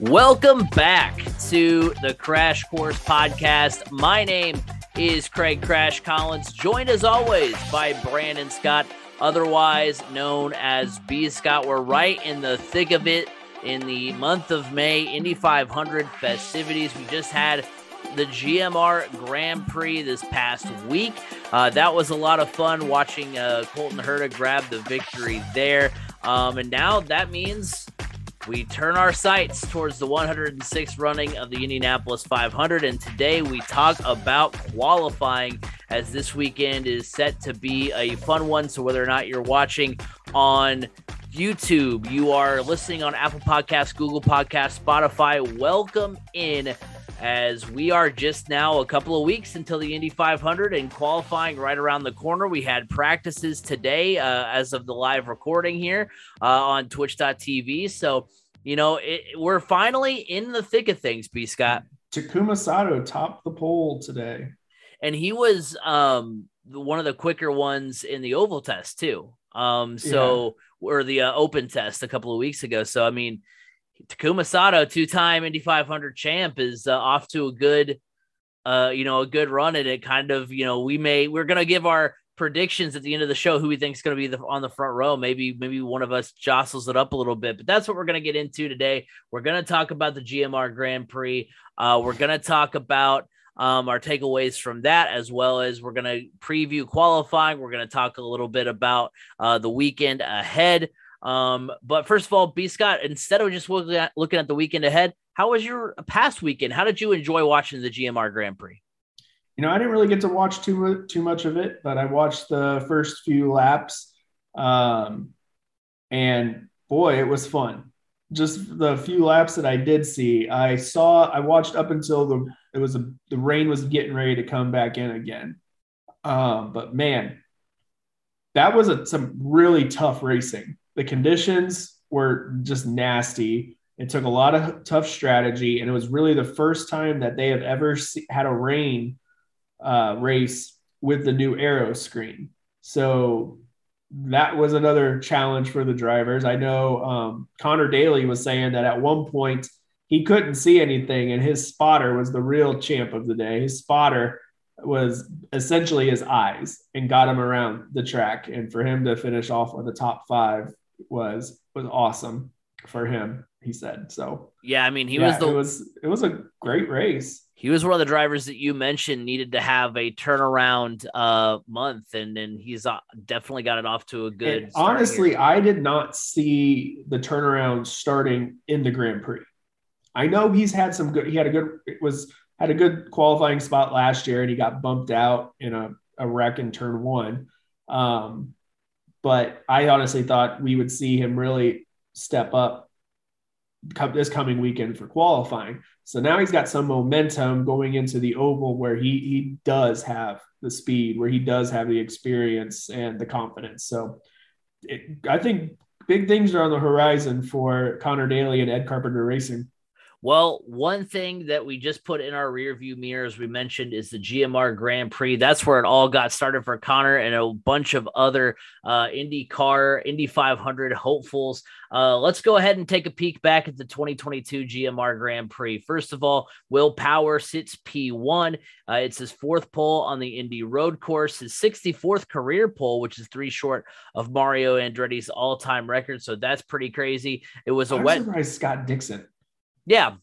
Welcome back to the Crash Course Podcast. My name is Craig Crash Collins, joined as always by Brandon Scott, otherwise known as B Scott. We're right in the thick of it in the month of May, Indy 500 festivities. We just had the GMR Grand Prix this past week. Uh, that was a lot of fun watching uh, Colton Herta grab the victory there. Um, and now that means we turn our sights towards the 106th running of the Indianapolis 500. And today we talk about qualifying as this weekend is set to be a fun one. So, whether or not you're watching on YouTube, you are listening on Apple Podcasts, Google Podcasts, Spotify, welcome in as we are just now a couple of weeks until the Indy 500 and qualifying right around the corner. We had practices today uh, as of the live recording here uh, on twitch.tv. So, you know, it, we're finally in the thick of things, B. Scott. Takuma Sato topped the poll today. And he was um, one of the quicker ones in the oval test, too. Um, so, yeah. or the uh, open test a couple of weeks ago. So, I mean, Takuma Sato, two-time Indy 500 champ, is uh, off to a good, uh, you know, a good run. And it kind of, you know, we may we're gonna give our predictions at the end of the show who we think is going to be the, on the front row. Maybe maybe one of us jostles it up a little bit, but that's what we're going to get into today. We're going to talk about the GMR Grand Prix. Uh, we're going to talk about um, our takeaways from that, as well as we're going to preview qualifying. We're going to talk a little bit about uh, the weekend ahead. Um, but first of all, B Scott, instead of just looking at, looking at the weekend ahead, how was your past weekend? How did you enjoy watching the GMR Grand Prix? You know, I didn't really get to watch too too much of it, but I watched the first few laps, um, and boy, it was fun. Just the few laps that I did see, I saw. I watched up until the it was a, the rain was getting ready to come back in again. Um, but man, that was a, some really tough racing the conditions were just nasty. It took a lot of tough strategy, and it was really the first time that they have ever had a rain uh, race with the new aeroscreen. So that was another challenge for the drivers. I know um, Connor Daly was saying that at one point he couldn't see anything, and his spotter was the real champ of the day. His spotter was essentially his eyes and got him around the track. And for him to finish off on the top five was was awesome for him. He said so. Yeah, I mean, he yeah, was the it was it was a great race. He was one of the drivers that you mentioned needed to have a turnaround uh month, and then he's uh, definitely got it off to a good. honestly, here. I did not see the turnaround starting in the Grand Prix. I know he's had some good. He had a good. It was had a good qualifying spot last year, and he got bumped out in a, a wreck in turn one. Um, but I honestly thought we would see him really step up this coming weekend for qualifying. So now he's got some momentum going into the oval where he he does have the speed, where he does have the experience and the confidence. So it, I think big things are on the horizon for Connor Daly and Ed Carpenter Racing. Well, one thing that we just put in our rear view mirror, as we mentioned, is the GMR Grand Prix. That's where it all got started for Connor and a bunch of other uh, Indy car, Indy 500 hopefuls. Uh, let's go ahead and take a peek back at the 2022 GMR Grand Prix. First of all, Will Power sits P1. Uh, it's his fourth pole on the Indy Road Course, his 64th career pole, which is three short of Mario Andretti's all-time record. So that's pretty crazy. It was a I'm wet. Scott Dixon yeah.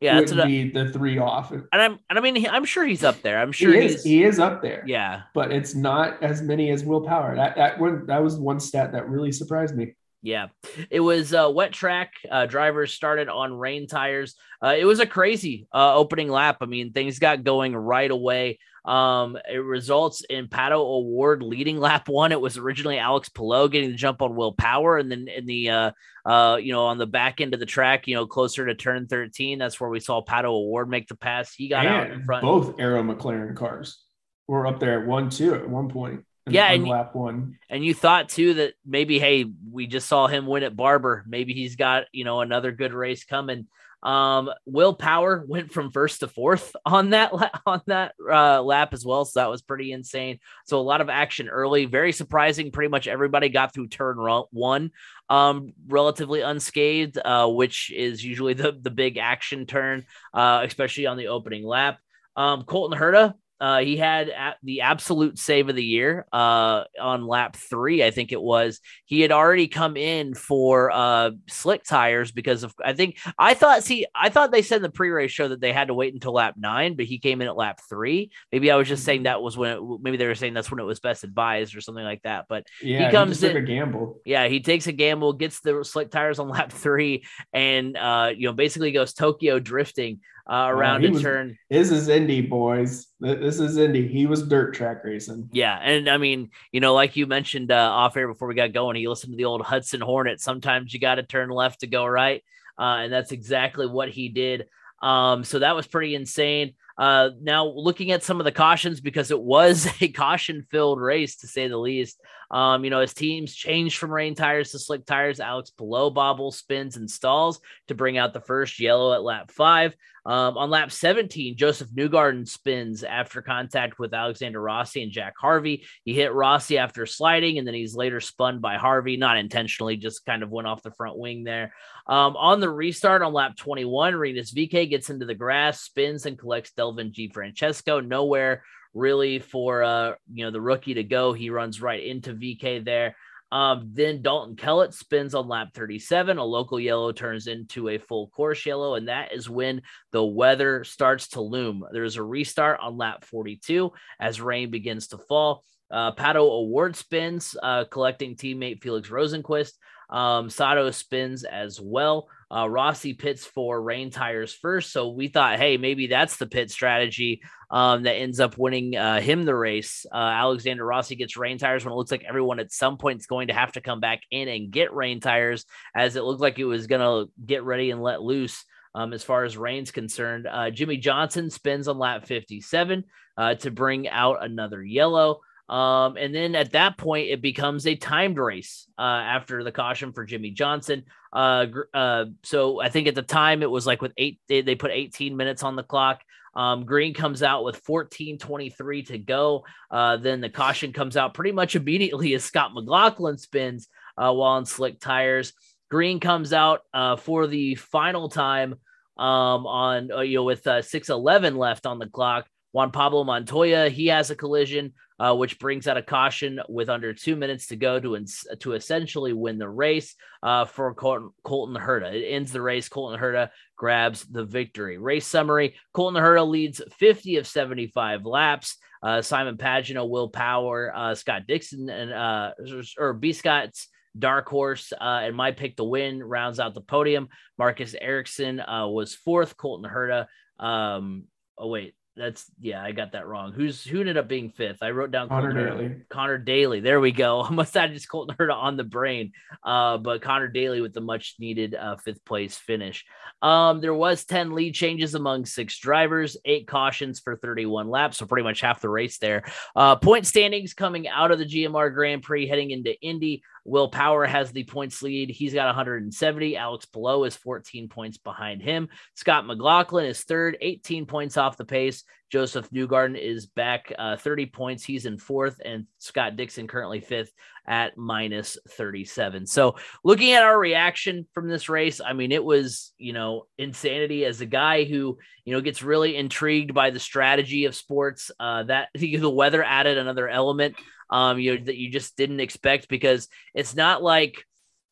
Yeah, would be the three off. And I'm, and I mean, I'm sure he's up there. I'm sure he is. He is up there. Yeah, but it's not as many as Will Power. That that one that was one stat that really surprised me. Yeah, it was a wet track. Uh, drivers started on rain tires. Uh, it was a crazy uh, opening lap. I mean, things got going right away. Um, it results in Pato O'Ward leading lap one. It was originally Alex Palou getting the jump on Will Power, and then in the uh, uh, you know, on the back end of the track, you know, closer to turn 13, that's where we saw Pato O'Ward make the pass. He got and out in front. Both Arrow McLaren cars were up there at one two at one point. Yeah, and lap one. And you thought too that maybe, hey, we just saw him win at Barber. Maybe he's got you know another good race coming. Um, Will Power went from first to fourth on that on that uh, lap as well, so that was pretty insane. So a lot of action early, very surprising. Pretty much everybody got through turn one um, relatively unscathed, uh, which is usually the the big action turn, uh, especially on the opening lap. Um, Colton Herta uh, he had the absolute save of the year uh, on lap three, I think it was. He had already come in for uh, slick tires because of, I think, I thought, see, I thought they said in the pre race show that they had to wait until lap nine, but he came in at lap three. Maybe I was just saying mm-hmm. that was when, it, maybe they were saying that's when it was best advised or something like that. But yeah, he comes he in, a gamble. Yeah, he takes a gamble, gets the slick tires on lap three, and, uh, you know, basically goes Tokyo drifting uh, around uh, a was, turn. This is Indy, boys. This is Indy. He was dirt track racing. Yeah, and I mean, you know, like you mentioned uh, off air before we got going, he listened to the old Hudson Hornet. Sometimes you got to turn left to go right, uh, and that's exactly what he did. Um, so that was pretty insane. Uh, now looking at some of the cautions because it was a caution-filled race to say the least. Um, you know, as teams changed from rain tires to slick tires, Alex Palou bobble spins and stalls to bring out the first yellow at lap five. Um, on lap 17, Josef Newgarden spins after contact with Alexander Rossi and Jack Harvey. He hit Rossi after sliding, and then he's later spun by Harvey, not intentionally, just kind of went off the front wing there. Um, on the restart on lap 21, Rinus VeeKay gets into the grass, spins, and collects Devlin DeFrancesco. Nowhere really for uh, you know the rookie to go. He runs right into VeeKay there. Um, then Dalton Kellett spins on lap 37. A local yellow turns into a full course yellow, and that is when the weather starts to loom. There's a restart on lap 42 as rain begins to fall. Uh, Pato O'Ward spins, uh, collecting teammate Felix Rosenqvist. Um, Sato spins as well. Uh, Rossi pits for rain tires first. So we thought, hey, maybe that's the pit strategy um, that ends up winning uh, him the race. Uh, Alexander Rossi gets rain tires when it looks like everyone at some point is going to have to come back in and get rain tires, as it looked like it was going to get ready and let loose. Um, as far as rain's concerned, uh, Jimmie Johnson spins on lap 57 uh, to bring out another yellow. Um, and then at that point, it becomes a timed race uh, after the caution for Jimmie Johnson. Uh, uh, so I think at the time it was like with eight, they, they put 18 minutes on the clock. Um, Green comes out with 14:23 to go. Uh, then the caution comes out pretty much immediately as Scott McLaughlin spins uh, while on slick tires. Green comes out uh, for the final time um, on you know with uh, 6:11 left on the clock. Juan Pablo Montoya he has a collision uh, which brings out a caution with under two minutes to go to ins- to essentially win the race uh, for Col- Colton Herta. It ends the race. Colton Herta grabs the victory. Race summary: Colton Herta leads 50 of 75 laps. Uh, Simon Pagenaud, Will Power, uh, Scott Dixon, and uh, or B Scott's dark horse uh, and my pick to win rounds out the podium. Marcus Ericsson uh, was fourth. Colton Herta. Um, oh wait, that's yeah, I got that wrong. Who's who ended up being fifth? I wrote down Connor Daly. Connor Daly. There we go. I must have just Colton Herta on the brain. Uh, but Connor Daly with the much needed uh, fifth place finish. Um, there was 10 lead changes among six drivers, eight cautions for 31 laps, so pretty much half the race there. Uh, point standings coming out of the GMR Grand Prix heading into Indy. Will Power has the points lead. He's got 170. Alex Palou is 14 points behind him. Scott McLaughlin is third, 18 points off the pace. Josef Newgarden is back uh, 30 points. He's in fourth, and Scott Dixon currently fifth at minus 37. So, looking at our reaction from this race, I mean, it was, you know, insanity as a guy who, you know, gets really intrigued by the strategy of sports. Uh, that the weather added another element um, you know, that you just didn't expect because it's not like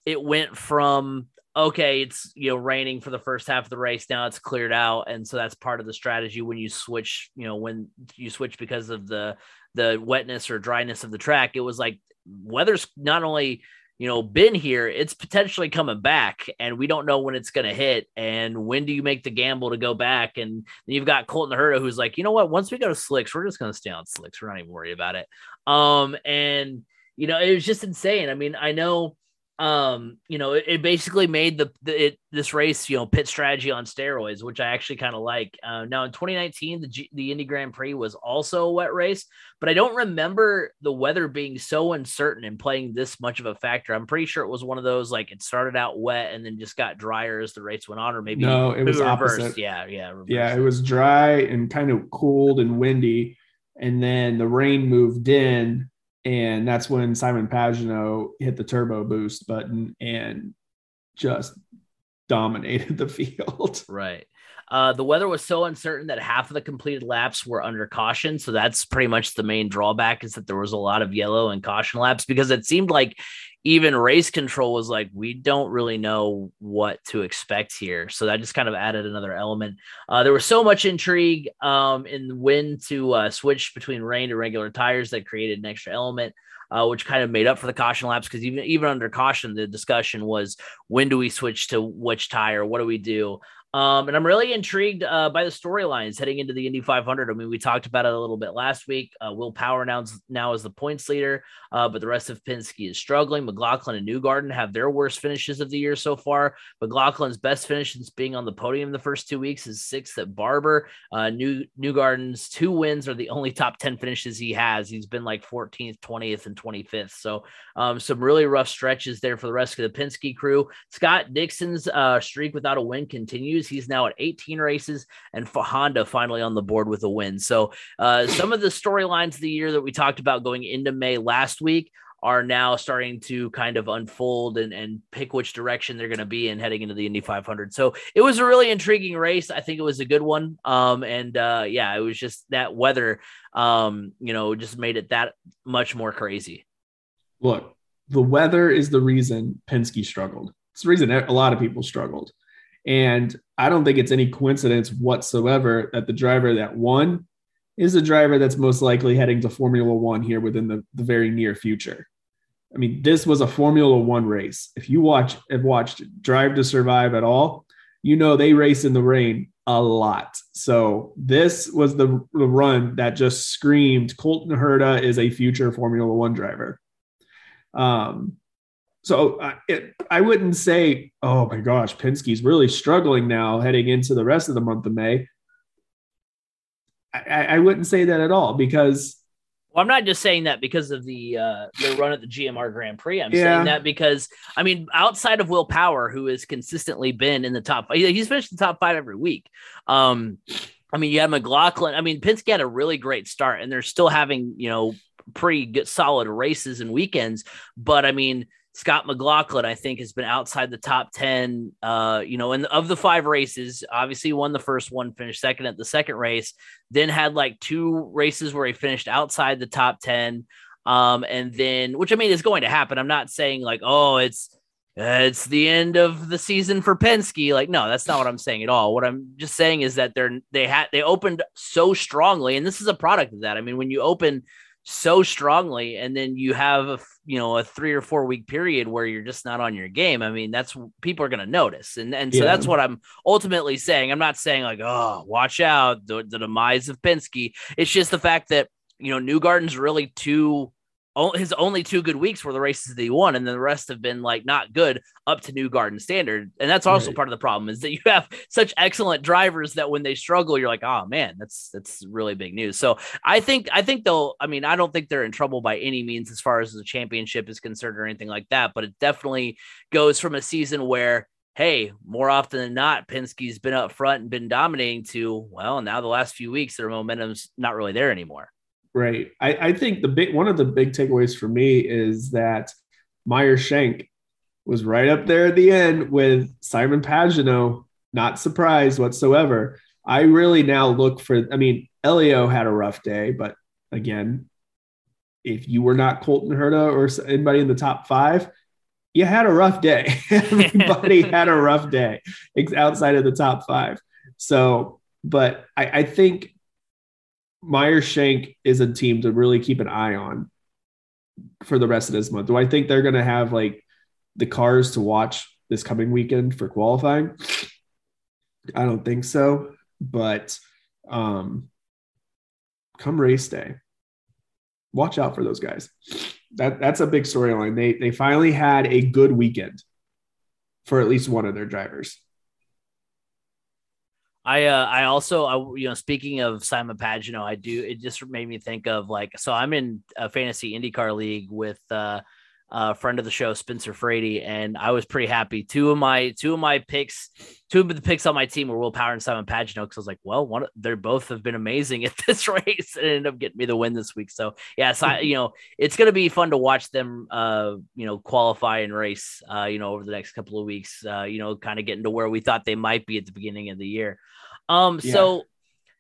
it went from okay, it's you know raining for the first half of the race. Now it's cleared out, and so that's part of the strategy when you switch. You know, when you switch because of the the wetness or dryness of the track. It was like weather's not only you know been here, it's potentially coming back, and we don't know when it's going to hit. And when do you make the gamble to go back? And you've got Colton Herta, who's like, you know what? Once we go to slicks, we're just going to stay on slicks. We're not even worried about it. Um, and you know, it was just insane. I mean, I know um, you know, it, it basically made the, the it, this race, you know, pit strategy on steroids, which I actually kind of like. Uh, now in 2019, the G, the Indy Grand Prix was also a wet race, but I don't remember the weather being so uncertain and playing this much of a factor. I'm pretty sure it was one of those like it started out wet and then just got drier as the race went on, or maybe no, it was reversed. opposite. Yeah, yeah, reversed. Yeah, it was dry and kind of cold and windy, and then the rain moved in and that's when Simon Pagenaud hit the turbo boost button and just dominated the field. Right. Uh, the weather was so uncertain that half of the completed laps were under caution. So that's pretty much the main drawback is that there was a lot of yellow and caution laps because it seemed like even race control was like, we don't really know what to expect here. So that just kind of added another element. Uh, there was so much intrigue um, in when to uh, switch between rain to regular tires that created an extra element. Uh, which kind of made up for the caution laps because even even under caution, the discussion was when do we switch to which tire? What do we do? Um, and I'm really intrigued uh, by the storylines heading into the Indy 500. I mean, we talked about it a little bit last week. Uh, Will Power now, now is the points leader, uh, but the rest of Penske is struggling. McLaughlin and Newgarden have their worst finishes of the year so far. McLaughlin's best finish since being on the podium the first two weeks is sixth at Barber. Uh, New Newgarden's two wins are the only top 10 finishes he has. He's been like 14th, 20th, and 25th. So um, some really rough stretches there for the rest of the Penske crew. Scott Dixon's uh, streak without a win continues. He's now at 18 races, and Honda finally on the board with a win. So, uh, some of the storylines of the year that we talked about going into May last week are now starting to kind of unfold and, and pick which direction they're going to be in heading into the Indy 500. So it was a really intriguing race. I think it was a good one. Um, and uh, yeah, it was just that weather, um, you know, just made it that much more crazy. Look, the weather is the reason Penske struggled. It's the reason a lot of people struggled. And I don't think it's any coincidence whatsoever that the driver that won is the driver that's most likely heading to Formula One here within the, the very near future. I mean, this was a Formula One race. If you watch have watched Drive to Survive at all, you know they race in the rain a lot. So this was the, the run that just screamed Colton Herta is a future Formula One driver. Um, so uh, it, I wouldn't say, oh my gosh, Penske's really struggling now heading into the rest of the month of May. I, I wouldn't say that at all because. Well, I'm not just saying that because of the uh, the run at the GMR Grand Prix. I'm yeah. saying that because I mean, outside of Will Power, who has consistently been in the top, he's finished the top five every week. Um, I mean, you have McLaughlin. I mean, Penske had a really great start, and they're still having you know pretty good, solid races and weekends. But I mean, Scott McLaughlin, I think, has been outside the top 10. Uh, you know, and of the five races, obviously won the first one, finished second at the second race, then had like two races where he finished outside the top 10. Um, and then, which I mean is going to happen. I'm not saying like, oh, it's it's the end of the season for Penske. Like, no, that's not what I'm saying at all. What I'm just saying is that they're they had they opened so strongly, and this is a product of that. I mean, when you open so strongly and then you have a you know a three or four week period where you're just not on your game. I mean that's people are going to notice. And and so yeah. that's what i'm ultimately saying. I'm not saying like oh watch out the, the demise of Penske. It's just the fact that you know Newgarden's really too his only two good weeks were the races that he won, and then the rest have been like not good up to Newgarden standard. And that's also right. part of the problem is that you have such excellent drivers that when they struggle, you're like, oh man, that's that's really big news. So I think I think they'll. I mean, I don't think they're in trouble by any means as far as the championship is concerned or anything like that. But it definitely goes from a season where hey, more often than not, Penske's been up front and been dominating to, well, now the last few weeks, their momentum's not really there anymore. Right. I, I think the big one of the big takeaways for me is that Meyer Shank was right up there at the end with Simon Pagenaud. Not surprised whatsoever. I really now look for. I mean, Helio had a rough day, but again, if you were not Colton Herta or anybody in the top five, you had a rough day. Everybody had a rough day outside of the top five. So, but I, I think Meyer Shank is a team to really keep an eye on for the rest of this month. Do I think they're going to have like the cars to watch this coming weekend for qualifying? I don't think so, but um come race day, watch out for those guys. That that's a big storyline. They they finally had a good weekend for at least one of their drivers. I uh, I also I, you know speaking of Simon Pagenaud, I do it just made me think of like so I'm in a fantasy IndyCar league with uh, uh, friend of the show, Spencer Frady, and I was pretty happy. Two of my two of my picks, two of the picks on my team were Will Power and Simon Pagenaud. Because I was like, well, one they're both have been amazing at this race, and ended up getting me the win this week. So yeah, so I, you know, it's gonna be fun to watch them, uh, you know, qualify and race, uh, you know, over the next couple of weeks. Uh, you know, kind of getting to where we thought they might be at the beginning of the year. Um, yeah. so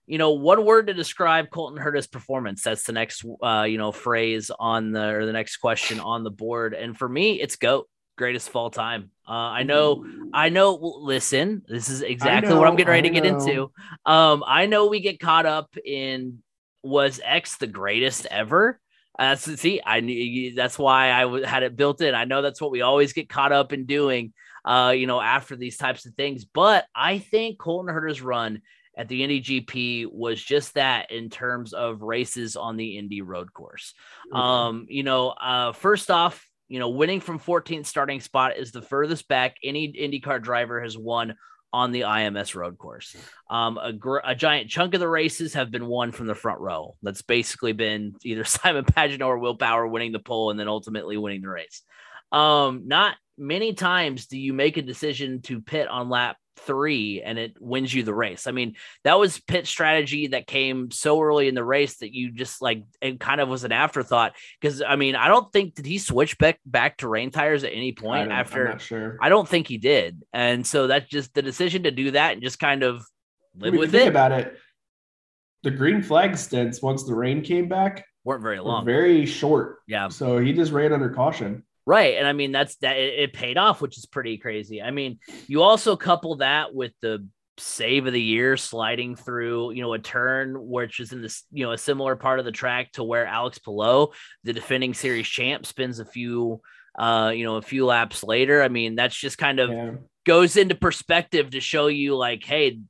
you know, one word to describe Colton Herta's performance. That's the next, uh, you know, phrase on the or the next question on the board. And for me, it's goat greatest of all time. Uh, I know, I know. Listen, this is exactly know, what I'm getting ready to get into. Um, I know we get caught up in was X the greatest ever. Uh, see, I knew that's why I had it built in. I know that's what we always get caught up in doing. Uh, you know, after these types of things, but I think Colton Herta's run at the Indy GP was just that in terms of races on the Indy road course. Mm-hmm. Um, you know, uh, first off, you know, winning from 14th starting spot is the furthest back any IndyCar driver has won on the IMS road course. Um, a, gr- a, giant chunk of the races have been won from the front row. That's basically been either Simon Pagenaud or Will Power winning the pole and then ultimately winning the race. Um, not many times do you make a decision to pit on lap three and it wins you the race. I mean, that was pit strategy that came so early in the race that you just like it kind of was an afterthought. Because I mean, I don't think did he switch back back to rain tires at any point I after. Sure. I don't think he did, and so that's just the decision to do that and just kind of live with it. Think about it. The green flag stints once the rain came back weren't very long, very short. Yeah, so he just ran under caution. Right. And I mean, that's that it, it, paid off, which is pretty crazy. I mean, you also couple that with the save of the year sliding through, you know, a turn which is in this, you know, a similar part of the track to where Alex Palou, the defending series champ, spins a few, uh, you know, a few laps later. I mean, that's just kind of yeah. goes into perspective to show you like, hey,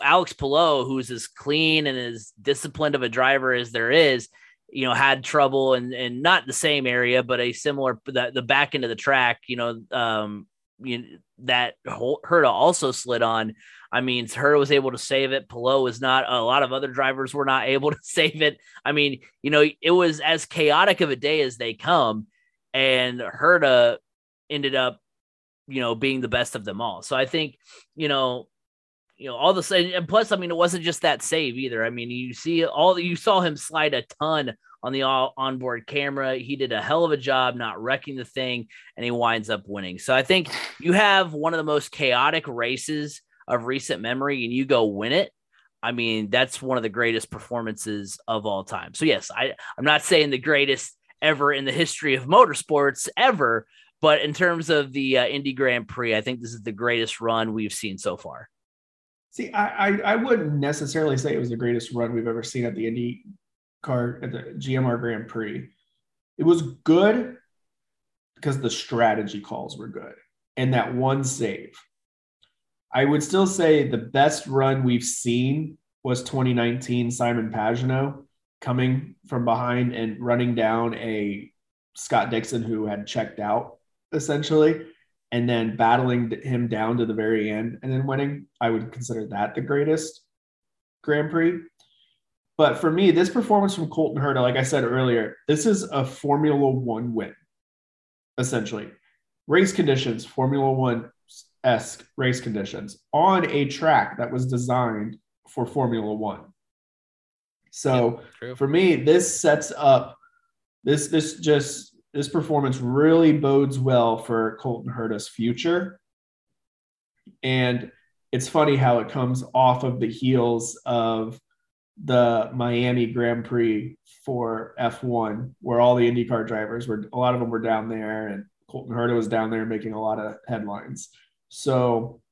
Alex Palou, who's as clean and as disciplined of a driver as there is, you know, had trouble and and not the same area, but a similar the, the back end of the track, you know, um, you that Herta also slid on. I mean, Herta was able to save it. Palou was not. A lot of other drivers were not able to save it. I mean, you know, it was as chaotic of a day as they come, and Herta ended up, you know, being the best of them all. So I think, you know, you know, all the same, and plus, I mean, it wasn't just that save either. I mean, you see all you saw him slide a ton on the all onboard camera. He did a hell of a job not wrecking the thing, and he winds up winning. So I think you have one of the most chaotic races of recent memory, and you go win it. I mean, that's one of the greatest performances of all time. So yes, I I'm not saying the greatest ever in the history of motorsports ever, but in terms of the uh, Indy Grand Prix, I think this is the greatest run we've seen so far. See, I, I, I wouldn't necessarily say it was the greatest run we've ever seen at the Indy car at the GMR Grand Prix. It was good because the strategy calls were good and that one save. I would still say the best run we've seen was 2019 Simon Pagenaud coming from behind and running down a Scott Dixon who had checked out essentially and then battling him down to the very end and then winning, I would consider that the greatest Grand Prix. But for me, this performance from Colton Herta, like I said earlier, this is a Formula One win, essentially. Race conditions, Formula One esque race conditions on a track that was designed for Formula One. So yeah, for me, this sets up this this just this performance really bodes well for Colton Herta's future. And it's funny how it comes off of the heels of the Miami Grand Prix for F1, where all the IndyCar drivers were, a lot of them were down there, and Colton Herta was down there making a lot of headlines. So,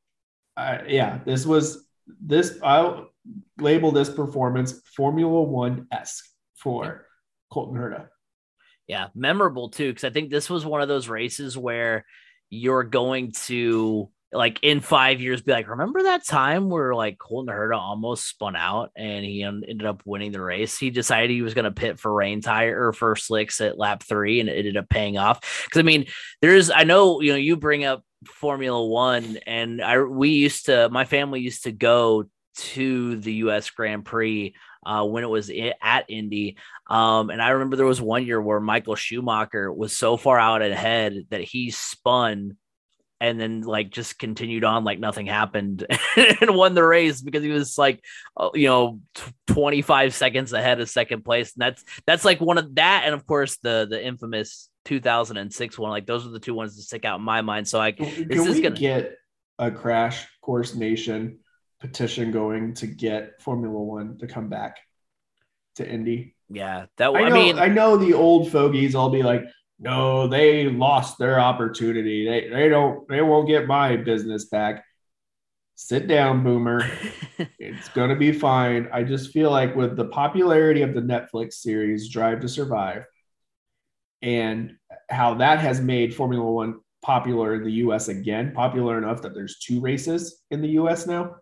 uh, yeah, this was this. I'll label this performance Formula One esque for Colton Herta. Yeah, memorable too, because I think this was one of those races where you're going to like in five years be like, remember that time where like Colton Herta almost spun out and he ended up winning the race? He decided he was going to pit for rain tire or for slicks at lap three and it ended up paying off. Cause I mean, there's, I know, you know, you bring up Formula One and I, we used to, my family used to go to the US Grand Prix uh, when it was at Indy. Um, and I remember there was one year where Michael Schumacher was so far out ahead that he spun and then like just continued on like nothing happened and won the race because he was like uh, you know 25 seconds ahead of second place. And that's that's like one of that and of course the the infamous 2006 one. Like those are the two ones that stick out in my mind. So i can this is gonna get a crash course nation petition going to get formula one to come back to indy yeah that I, know, I mean i know the old fogies all be like no, they lost their opportunity. They they don't they won't get my business back. Sit down, boomer. it's gonna be fine. I just feel like with the popularity of the Netflix series Drive to Survive and how that has made Formula One popular in the US again, popular enough that there's two races in the US now.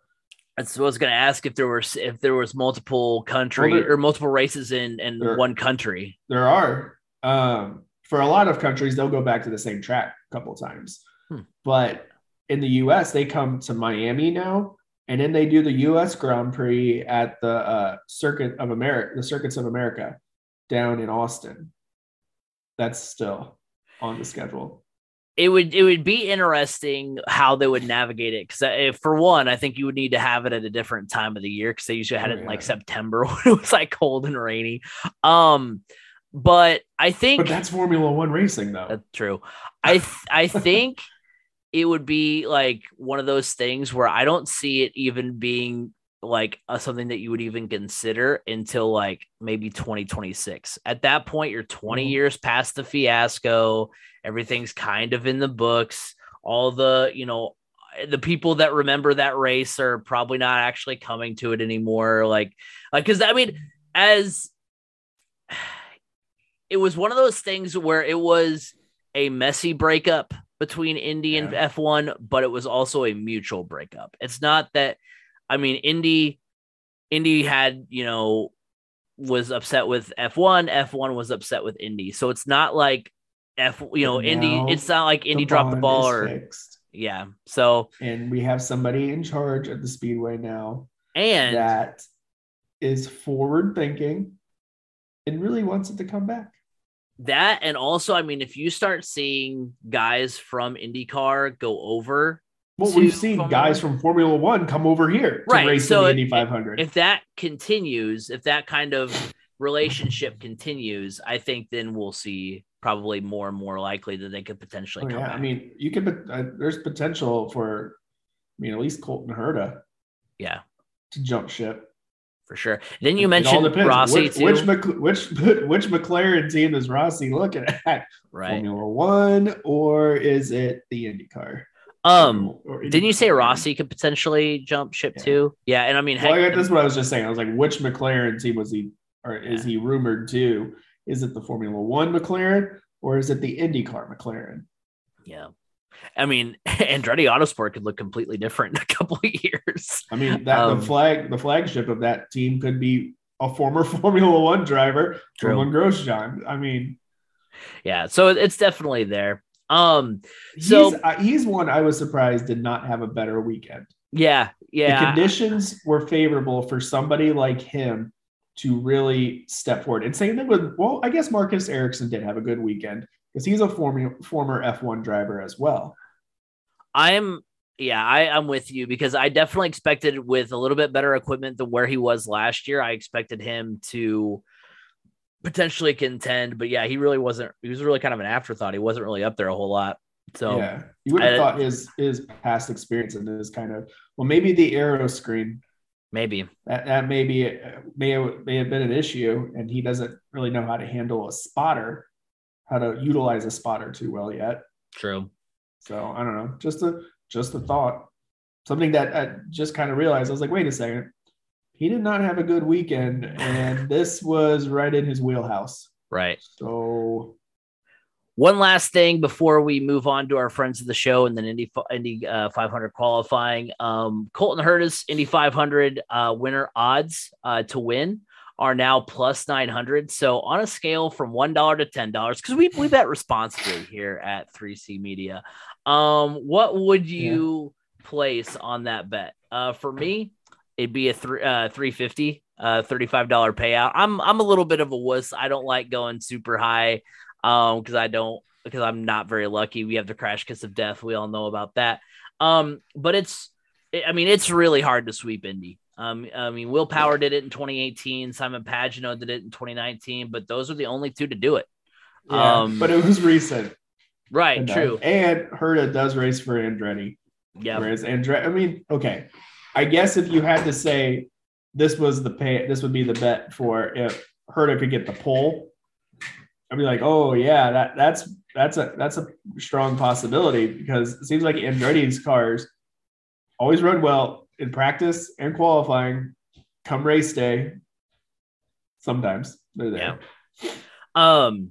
I was going to ask if there was if there was multiple country well, there, or multiple races in in there, one country. There are. Um, for a lot of countries, they'll go back to the same track a couple times. Hmm. But in the US, they come to Miami now, and then they do the US Grand Prix at the uh, Circuit of America, the Circuits of America down in Austin. That's still on the schedule. It would it would be interesting how they would navigate it because for one, I think you would need to have it at a different time of the year because they usually had it in like September when it was like cold and rainy. Um, but I think But that's Formula 1 racing though. That's true. I th- I think it would be like one of those things where I don't see it even being like a, something that you would even consider until like maybe 2026. At that point you're 20 mm-hmm. years past the fiasco, everything's kind of in the books. All the, you know, the people that remember that race are probably not actually coming to it anymore like like cuz I mean as it was one of those things where it was a messy breakup between Indy yeah. and F1, but it was also a mutual breakup. It's not that I mean Indy Indy had, you know, was upset with F1, F1 was upset with Indy. So it's not like F, you know, Indy it's not like Indy the dropped the ball or fixed. yeah. So and we have somebody in charge at the speedway now and that is forward thinking and really wants it to come back that and also i mean if you start seeing guys from indycar go over well we've seen Formula guys from formula one come over here right race so in the indy 500 if, if that continues if that kind of relationship continues i think then we'll see probably more and more likely that they could potentially oh, come yeah. Back. i mean you could uh, there's potential for i mean at least colton herta yeah to jump ship for sure. Then you mentioned Rossi which, too. Which, which which McLaren team is Rossi looking at? Right, Formula One or is it the IndyCar? Um, didn't you say Rossi could potentially jump ship yeah. too? Yeah, and I mean, well, heck, that's what I was just saying. I was like, which McLaren team was he, or is he rumored to? Is it the Formula One McLaren or is it the IndyCar McLaren? Yeah, I mean, Andretti Autosport could look completely different in a couple of years. I mean, that um, the flag, the flagship of that team could be a former Formula One driver, Romain Grosjean. I mean, yeah, so it's definitely there. Um, so he's, uh, he's one I was surprised did not have a better weekend. Yeah, yeah. The conditions were favorable for somebody like him to really step forward. And same thing with, well, I guess Marcus Ericsson did have a good weekend because he's a former former F1 driver as well. I'm yeah, I, I'm with you because I definitely expected with a little bit better equipment than where he was last year. I expected him to potentially contend, but yeah, he really wasn't. He was really kind of an afterthought. He wasn't really up there a whole lot. So yeah, you would have I, thought his his past experience and his kind of well, maybe the aeroscreen, maybe that that maybe may have, may have been an issue, and he doesn't really know how to handle a spotter how to utilize a spotter too well yet. True. So I don't know. Just a just a thought. Something that I just kind of realized. I was like, wait a second. He did not have a good weekend, and this was right in his wheelhouse. Right. So One last thing before we move on to our friends of the show and then Indy Indy uh, 500 qualifying. Um, Colton Herta's Indy 500 uh, winner odds uh, to win are now plus 900. So on a scale from $1 to $10, because we, we bet responsibly here at 3C Media, um, what would you yeah. place on that bet? Uh, for me, it'd be a three, uh, 350 uh, $35 payout. I'm, I'm a little bit of a wuss. I don't like going super high um, because I don't, because I'm not very lucky. We have the crash kiss of death. We all know about that. Um, but it's, I mean, it's really hard to sweep Indy. Um, I mean, Will Power did it in 2018. Simon Pagenaud did it in 2019, but those are the only two to do it. Yeah, um, but it was recent. Right, enough. true. And Herta does race for Andretti. Yeah. Whereas Andretti, I mean, okay. I guess if you had to say this was the pay, this would be the bet for if Herta could get the pole. I'd be like, oh yeah, that that's that's a that's a strong possibility because it seems like Andretti's cars always run well in practice and qualifying. Come race day, sometimes they're there. Yeah. Um,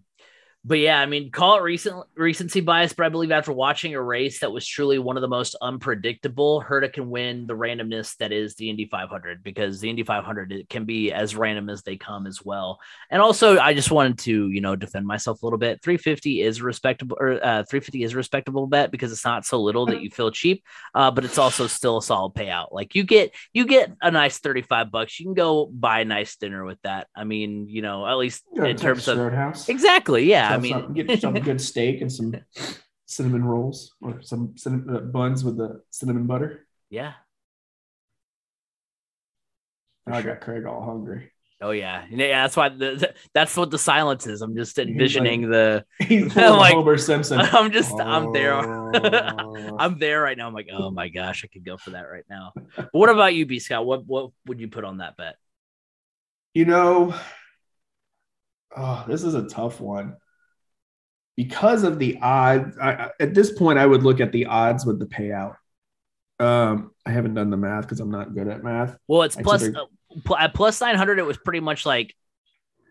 but yeah, I mean, call it recent recency bias, but I believe after watching a race that was truly one of the most unpredictable, Herta can win the randomness that is the Indy 500 because the Indy 500 it can be as random as they come as well. And also, I just wanted to you know defend myself a little bit. 350 is respectable, or uh, 350 is a respectable bet because it's not so little that you feel cheap, uh, but it's also still a solid payout. Like you get you get a nice 35 bucks. You can go buy a nice dinner with that. I mean, you know, at least in terms of Roadhouse. exactly, yeah. I mean, some, get some good steak and some cinnamon rolls or some cinnamon, uh, buns with the cinnamon butter. Yeah. Now I got Craig all hungry. Oh yeah, yeah. That's why the, that's what the silence is. I'm just envisioning like, the. He's like Homer Simpson. I'm just oh. I'm there. I'm there right now. I'm like, oh my gosh, I could go for that right now. But what about you, B Scott? What what would you put on that bet? You know, oh, this is a tough one because of the odds. I, at this point, I would look at the odds with the payout. Um, I haven't done the math because I'm not good at math. Well, it's plus uh, at plus nine hundred. It was pretty much like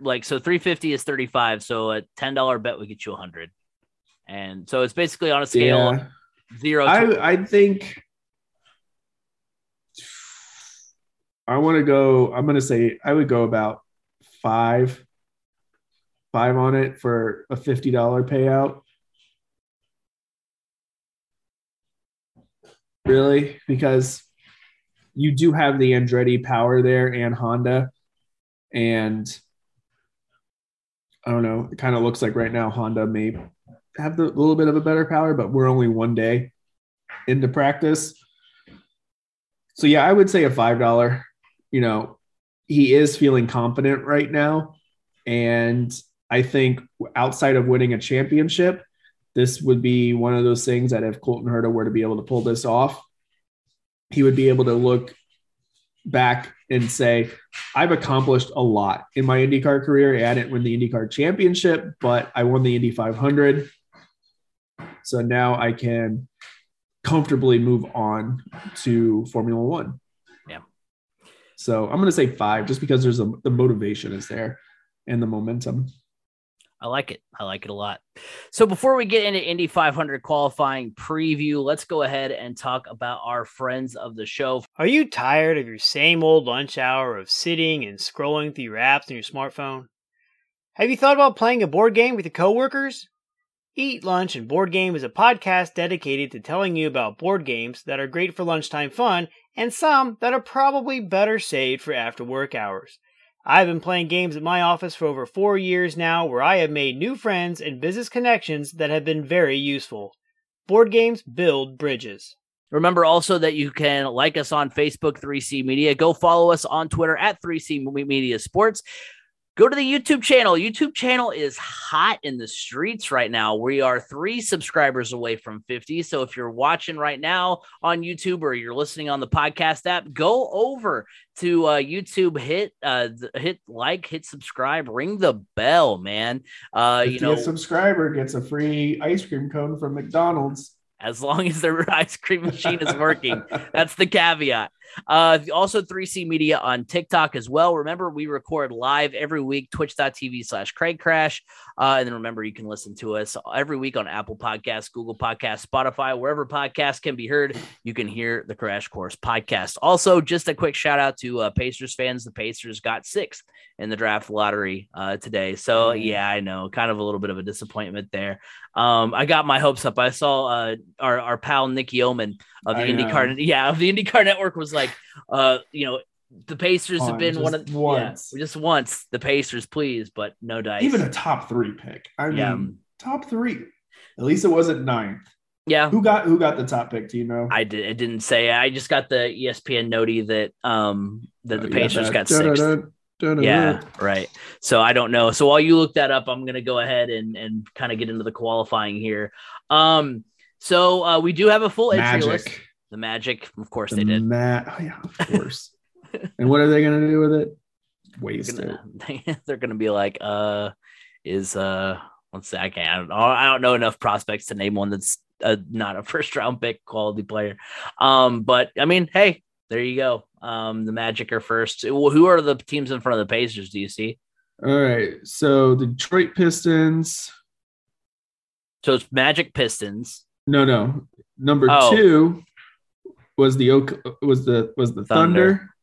like so. Three fifty is thirty five. So a ten dollar bet would get you a hundred, and so it's basically on a scale yeah. zero. To- I I think. I want to go. I'm going to say I would go about five five on it for a $50 payout. Really? Because you do have the Andretti power there and Honda. And I don't know, it kind of looks like right now Honda may have a little bit of a better power, but we're only one day into practice. So yeah, I would say a $5. You know, he is feeling confident right now. And I think outside of winning a championship, this would be one of those things that if Colton Herta were to be able to pull this off, he would be able to look back and say, I've accomplished a lot in my IndyCar career. I didn't win the IndyCar championship, but I won the Indy 500. So now I can comfortably move on to Formula One. Yeah. So I'm going to say five just because there's a, the motivation is there and the momentum. I like it. I like it a lot. So before we get into Indy 500 qualifying preview, let's go ahead and talk about our friends of the show. Are you tired of your same old lunch hour of sitting and scrolling through your apps on your smartphone? Have you thought about playing a board game with your coworkers? Eat Lunch and Board Game is a podcast dedicated to telling you about board games that are great for lunchtime fun and some that are probably better saved for after work hours. I've been playing games at my office for over four years now, where I have made new friends and business connections that have been very useful. Board games build bridges. Remember also that you can like us on Facebook, 3C Media. Go follow us on Twitter at 3C Media Sports go to the YouTube channel. YouTube channel is hot in the streets right now. We are three subscribers away from 50. So if you're watching right now on YouTube or you're listening on the podcast app, go over to uh, YouTube, hit uh, hit like, hit subscribe, ring the bell, man. Uh, you know, subscriber gets a free ice cream cone from McDonald's as long as their ice cream machine is working. That's the caveat. Uh, also 3C Media on TikTok as well. Remember, we record live every week, twitch.tv slash Craig Crash. Uh, and then remember, you can listen to us every week on Apple Podcasts, Google Podcasts, Spotify, wherever podcasts can be heard. You can hear the Crash Course podcast. Also, just a quick shout out to uh, Pacers fans. The Pacers got sixth in the draft lottery uh, today. So, yeah, I know, kind of a little bit of a disappointment there. Um, I got my hopes up. I saw uh, our, our pal Nicky Oman of the IndyCar, yeah, of the IndyCar network was like, uh, you know, the Pacers have been one of once. yeah, just once the Pacers, please, but no dice. Even a top three pick. I mean, Yeah. top three. At least it wasn't ninth. yeah, Who got who got the top pick? Do you know? I did. It didn't say. I just got the ESPN notey that um that Oh, the you Pacers that. got da-da-da. Yeah, right. So I don't know. So while you look that up, I'm gonna go ahead and and kind of get into the qualifying here. Um, so uh, we do have a full entry list. The Magic, of course, The they did. Ma- oh, yeah, of course. and what are they going to do with it? They're Waste it. gonna, they're gonna be like, uh, is uh, let's say I can't. I don't know. I don't know enough prospects to name one that's uh, not a first round pick quality player. Um, but I mean, hey, there you go. Um, the Magic are first. Who are the teams in front of the Pacers? Do you see? All right. So the Detroit Pistons. So it's Magic Pistons. No, no. Number Oh. two was the Oak was the was the Thunder. Thunder.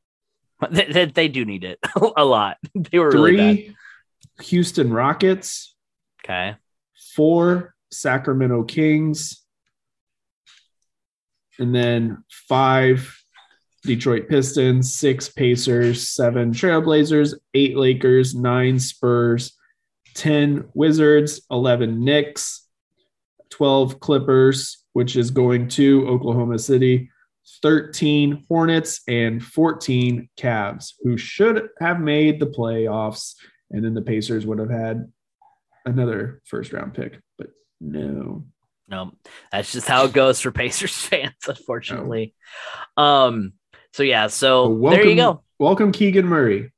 They, they, they do need it a lot. They were really. Three Houston Rockets. Okay. Four Sacramento Kings. And then five Detroit Pistons, six Pacers, seven Trailblazers, eight Lakers, nine Spurs, 10 Wizards, 11 Knicks, 12 Clippers, which is going to Oklahoma City, 13 Hornets, and 14 Cavs, who should have made the playoffs. And then the Pacers would have had another first round pick, but no. No, that's just how it goes for Pacers fans, unfortunately. Um. So yeah. So But there you go. Welcome Keegan Murray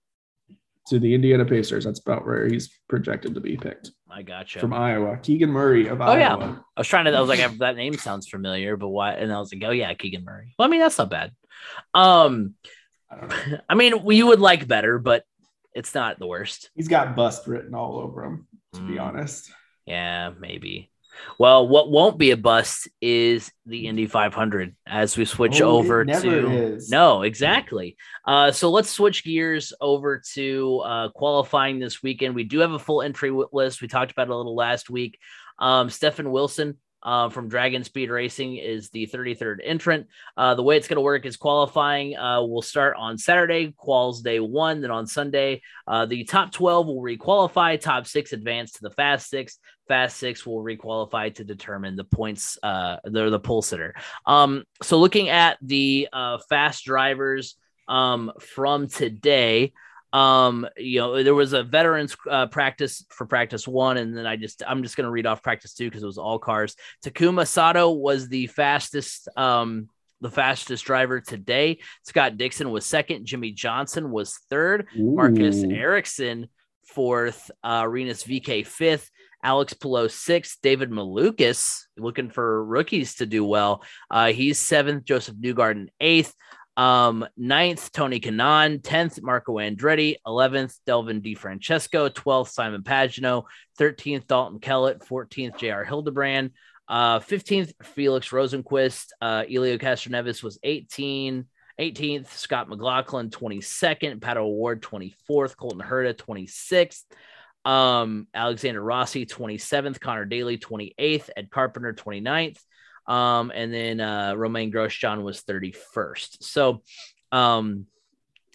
to the Indiana Pacers. That's about where he's projected to be picked I gotcha. from Iowa. Keegan Murray of Oh, yeah. I was trying to. I was like, that name sounds familiar, but why? And I was like, oh yeah, Keegan Murray. Well, I mean, that's not bad. Um, I don't know. I mean, you would like better, but it's not the worst. He's got bust written all over him, to be Mm. honest. Yeah, maybe. Well, what won't be a bust is the Indy 500 as we switch Oh, over to. is. No, exactly. Uh, so let's switch gears over to uh, qualifying this weekend. We do have a full entry list. We talked about it a little last week. Um, Stefan Wilson uh, from Dragon Speed Racing is the 33rd entrant. Uh, the way it's going to work is qualifying uh, will start on Saturday, quals day one. Then on Sunday, uh, the top 12 will requalify, top six advance to the fast six. Fast six will requalify to determine the points, uh, they're the pole sitter. Um, so looking at the uh, fast drivers um, from today, um, you know, there was a veterans uh, practice for practice one, and then I just I'm just gonna read off practice two because it was all cars. Takuma Sato was the fastest, um, the fastest driver today. Scott Dixon was second. Jimmie Johnson was third. Marcus Ooh. Ericsson fourth. Uh, Rinus VeeKay fifth. Alex Palou sixth. David Malukas looking for rookies to do well. Uh, he's seventh. Josef Newgarden eighth. Um, ninth, Tony Kanaan, 10th, Marco Andretti, 11th, Devlin DeFrancesco, 12th, Simon Pagenaud, 13th, Dalton Kellett, 14th, JR Hildebrand, uh, 15th, Felix Rosenqvist, uh, Helio Castroneves was 18, 18th, Scott McLaughlin, 22nd, Pato O'Ward, 24th, Colton Herta, 26th, um, Alexander Rossi, 27th, Conor Daly, 28th, Ed Carpenter, 29th, um, and then uh, Romain Grosjean was 31st. So, um,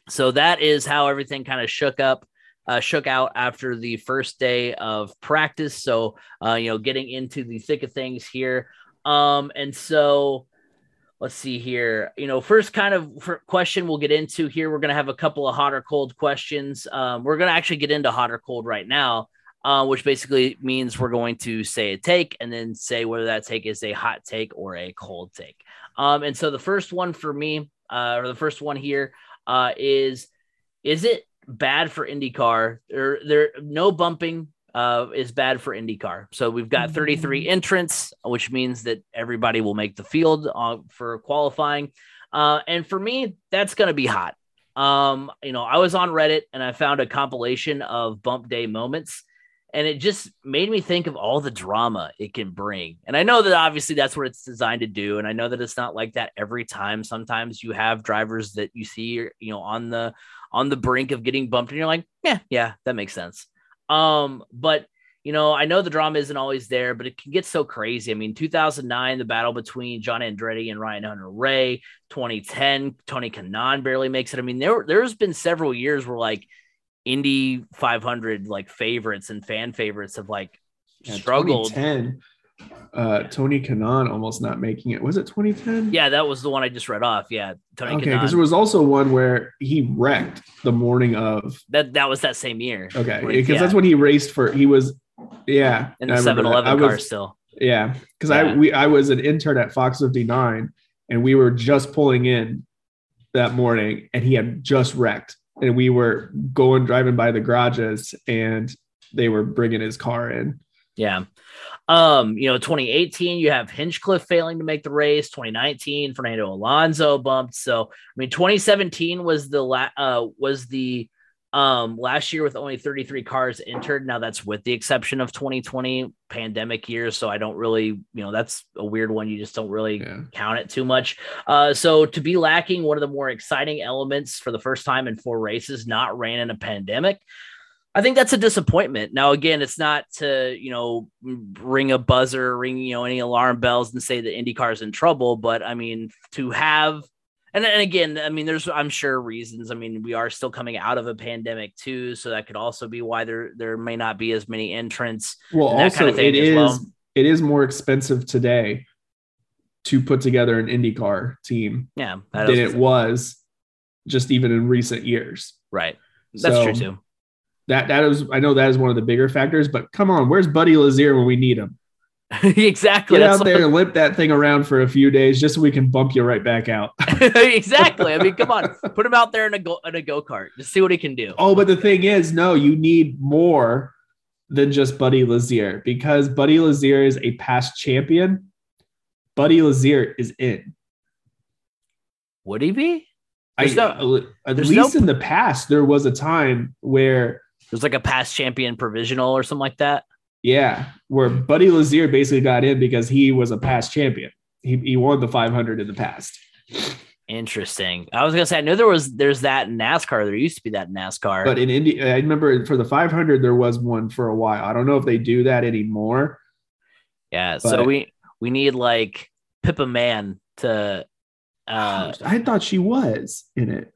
so that is how everything kind of shook up, uh, shook out after the first day of practice. So, uh, you know, getting into the thick of things here. Um, and so let's see here. You know, first kind of question we'll get into here. We're gonna have a couple of hot or cold questions. Um, we're gonna actually get into hot or cold right now uh, which basically means we're going to say a take and then say whether that take is a hot take or a cold take. Um, and so the first one for me, uh, or the first one here, uh, is is it bad for IndyCar? There, there, no bumping uh, is bad for IndyCar. So we've got 33 entrants, which means that everybody will make the field uh, for qualifying. Uh, and for me, that's going to be hot. Um, you know, I was on Reddit and I found a compilation of bump day moments and it just made me think of all the drama it can bring. And I know that obviously that's what it's designed to do, and I know that it's not like that every time. Sometimes you have drivers that you see, you know, on the on the brink of getting bumped, and you're like, yeah, yeah, that makes sense. Um, but you know, I know the drama isn't always there, but it can get so crazy. I mean, 2009, the battle between John Andretti and Ryan Hunter-Reay. 2010, Tony Kanaan barely makes it. I mean, there there's been several years where like Indy 500 like favorites and fan favorites have like yeah, struggled. 2010, uh, Tony Kanaan almost not making it. Was it 2010? Yeah, that was the one I just read off. Yeah, Tony. Okay, because there was also one where he wrecked the morning of. That that was that same year. Okay, because yeah. that's when he raced for. He was, yeah, in the 7-Eleven car still. Yeah, because yeah. I we I was an intern at Fox 59, and we were just pulling in that morning, and he had just wrecked and we were going driving by the garages and they were bringing his car in. Yeah. Um, you know, 2018, you have Hinchcliffe failing to make the race. 2019, Fernando Alonso bumped. So, I mean, 2017 was the la- uh was the um, last year with only 33 cars entered. Now that's with the exception of 2020 pandemic year. So I don't really, you know, that's a weird one. You just don't really yeah. count it too much. Uh, so to be lacking one of the more exciting elements for the first time in four races, not ran in a pandemic. I think that's a disappointment. Now, again, it's not to, you know, ring a buzzer, ring, you know, any alarm bells and say that IndyCar is in trouble. But I mean, to have and, and again, I mean, there's I'm sure reasons. I mean, we are still coming out of a pandemic too, so that could also be why there there may not be as many entrants. Well, also kind of it is well. it is more expensive today to put together an IndyCar team. Yeah, than it was just even in recent years. Right, that's so true too. That that is I know that is one of the bigger factors, but come on, where's Buddy Lazier when we need him? exactly. Get out there and limp that thing around for a few days just so we can bump you right back out. exactly. I mean, come on, put him out there in a go in a go kart. to see what he can do. Oh, but the thing is, no, you need more than just Buddy Lazier because Buddy Lazier is a past champion. Buddy Lazier is in. Would he be? I, no, at least no... in the past, there was a time where there's like a past champion provisional or something like that. Yeah, where Buddy Lazier basically got in because he was a past champion. He, he won the 500 in the past. Interesting. I was gonna say I knew there was there's that in NASCAR. There used to be that NASCAR. But in India, I remember for the 500 there was one for a while. I don't know if they do that anymore. Yeah. But, so we we need like Pippa Mann to. Uh, I thought she was in it.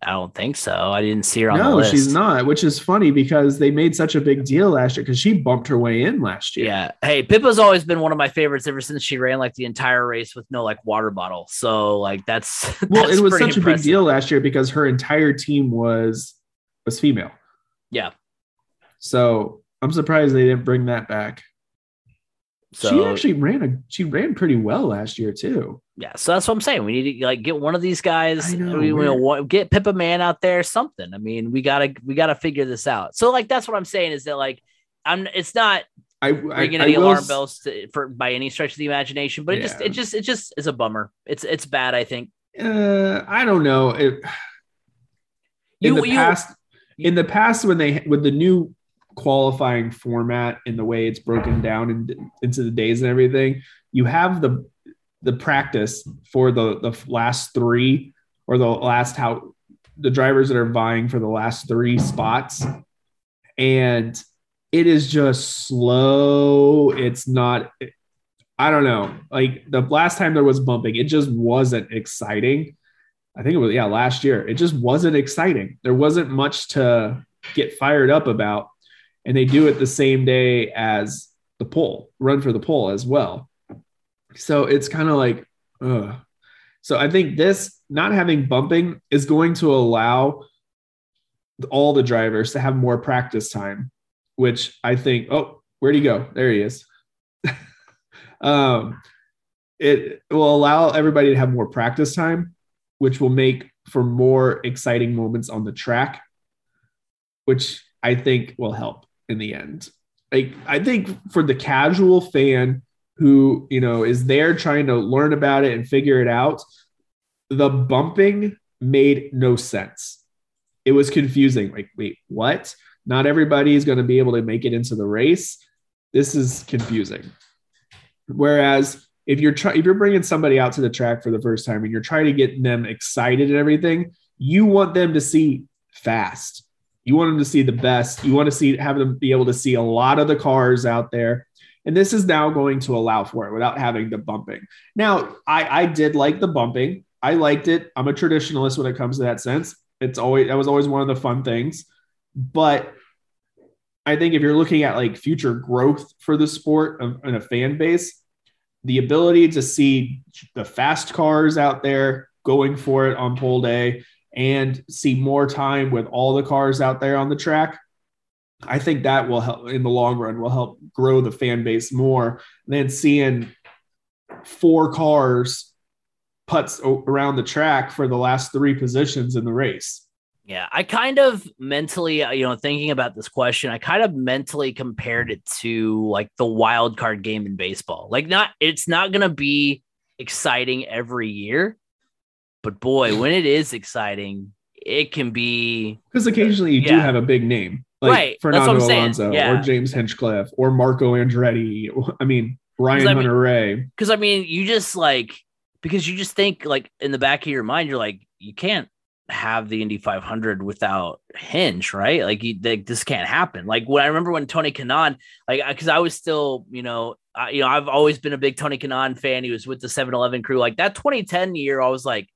I don't think so. I didn't see her on no, the list. she's not, which is funny because they made such a big deal last year because she bumped her way in last year. Yeah. Hey, Pippa's always been one of my favorites ever since she ran like the entire race with no like water bottle. So like that's well, that's it was such impressive. a big deal last year because her entire team was was female. Yeah. So I'm surprised they didn't bring that back. So she actually ran a she ran pretty well last year too. Yeah, so that's what I'm saying. We need to like get one of these guys. Know, we, we get Pippa Mann out there, something. I mean, we gotta we gotta figure this out. So like that's what I'm saying is that like I'm. It's not I, ringing any alarm bells to, for by any stretch of the imagination, but it yeah. just it just it just is a bummer. It's it's bad. I think. Uh, I don't know. It, in you, the past, you, in the past, when they with the new qualifying format and the way it's broken down in, into the days and everything, you have the the practice for the the last three or the last how the drivers that are vying for the last three spots. And it is just slow. It's not i don't know. Like the last time there was bumping it just wasn't exciting. I think it was yeah last year. It just wasn't exciting. There wasn't much to get fired up about. And they do it the same day as the pole run for the pole as well so it's kind of like, ugh. So I think this not having bumping is going to allow all the drivers to have more practice time, which I think, oh, where'd he go? There he is. um, it will allow everybody to have more practice time, which will make for more exciting moments on the track, which I think will help in the end. Like I think for the casual fan who you know is there trying to learn about it and figure it out the bumping made no sense. It was confusing. Like, wait, what? Not everybody is going to be able to make it into the race. This is confusing. Whereas if you're trying, if you're bringing somebody out to the track for the first time and you're trying to get them excited and everything, you want them to see fast. You want them to see the best. You want to see have them be able to see a lot of the cars out there. And this is now going to allow for it without having the bumping. Now, I, I did like the bumping. I liked it. I'm a traditionalist when it comes to that sense. It's always that was always one of the fun things. But I think if you're looking at like future growth for the sport and a fan base, the ability to see the fast cars out there going for it on pole day, and see more time with all the cars out there on the track, I think that will help in the long run will help grow the fan base more than seeing four cars putts around the track for the last three positions in the race. Yeah, I kind of mentally, uh, you know, thinking about this question, I kind of mentally compared it to like the wild card game in baseball. Like, not, it's not going to be exciting every year, but boy, when it is exciting, it can be because occasionally you yeah. do have a big name, like right. Fernando Alonso yeah. or James Hinchcliffe or Marco Andretti. I mean Ryan Hunter-Reay. Because I mean, you just like because you just think like in the back of your mind, you're like, you can't have the Indy 500 without Hinch, right? Like, you, like this can't happen. Like when I remember when Tony Kanaan, like because I was still, you know, I, you know, I've always been a big Tony Kanaan fan. He was with the 7-Eleven crew. Like that 2010 year, I was like,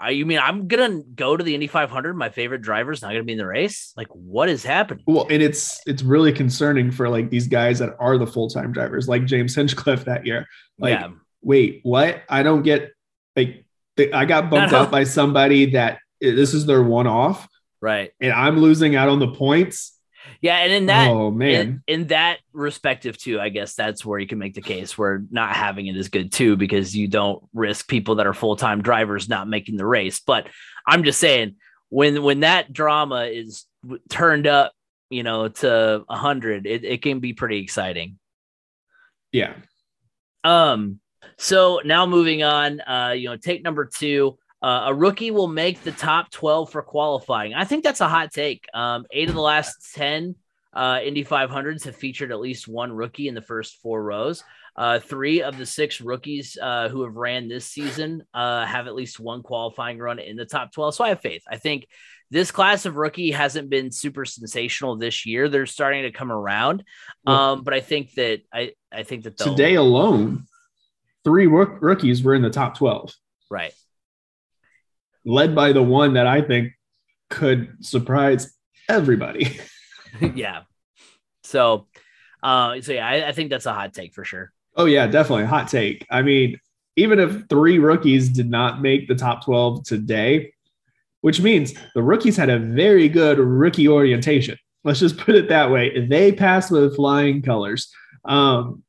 I, you mean I'm gonna go to the Indy 500? My favorite driver's not gonna be in the race. Like, what is happening? Well, and it's it's really concerning for like these guys that are the full time drivers, like James Hinchcliffe that year. Like, yeah. wait, what? I don't get like I got bumped out by somebody that this is their one off, right? And I'm losing out on the points. Yeah, and in that, oh man, in, in, that respective too, I guess that's where you can make the case where not having it is good too because you don't risk people that are full time drivers not making the race. But I'm just saying when when that drama is turned up, you know, to a hundred, it, it can be pretty exciting. Yeah. Um. So now moving on, uh, you know, take number two. Uh, a rookie will make the top 12 for qualifying. I think that's a hot take. Um, eight of the last 10 uh, Indy 500s have featured at least one rookie in the first four rows. Uh, three of the six rookies uh, who have ran this season uh, have at least one qualifying run in the top 12. So I have faith. I think this class of rookie hasn't been super sensational this year. They're starting to come around. Um, but I think that I, I think that today alone, three rookies were in the top 12. Right led by the one that I think could surprise everybody. yeah. So, uh, so yeah, I, I, think that's a hot take for sure. Oh yeah, definitely hot take. I mean, even if three rookies did not make the top 12 today, which means the rookies had a very good rookie orientation. Let's just put it that way. They passed with flying colors. Um,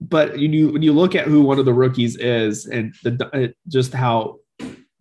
but you, when you look at who one of the rookies is and the, just how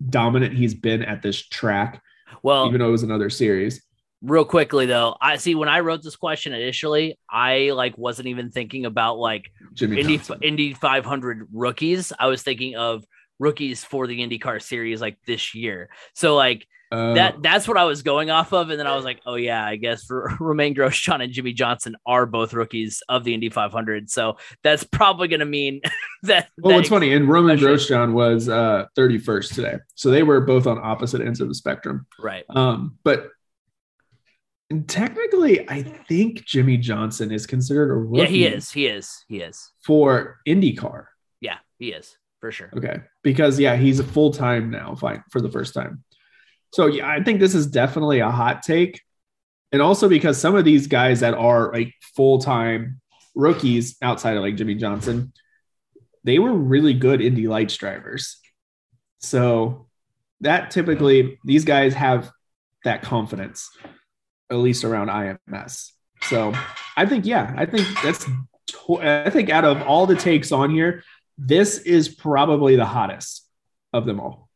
dominant he's been at this track. Well, even though it was another series. Real quickly though, I see when I wrote this question initially, I like wasn't even thinking about like Jimmy Indy Indy 500 rookies. I was thinking of rookies for the IndyCar series like this year. So like uh, that that's what I was going off of, and then I was like, oh yeah, I guess Romain Grosjean and Jimmie Johnson are both rookies of the Indy 500, so that's probably going to mean that. Well, that what's funny, and Romain Grosjean was uh, 31st today, so they were both on opposite ends of the spectrum, right? Um, but technically, I think Jimmie Johnson is considered a rookie. Yeah, he is. He is. He is for IndyCar. Yeah, he is for sure. Okay, because yeah, he's a full time now. Fine for the first time. So yeah, I think this is definitely a hot take. And also because some of these guys that are like full-time rookies outside of like Jimmie Johnson, they were really good Indy Lights drivers. So that typically these guys have that confidence, at least around IMS. So I think, yeah, I think that's, I think out of all the takes on here, this is probably the hottest of them all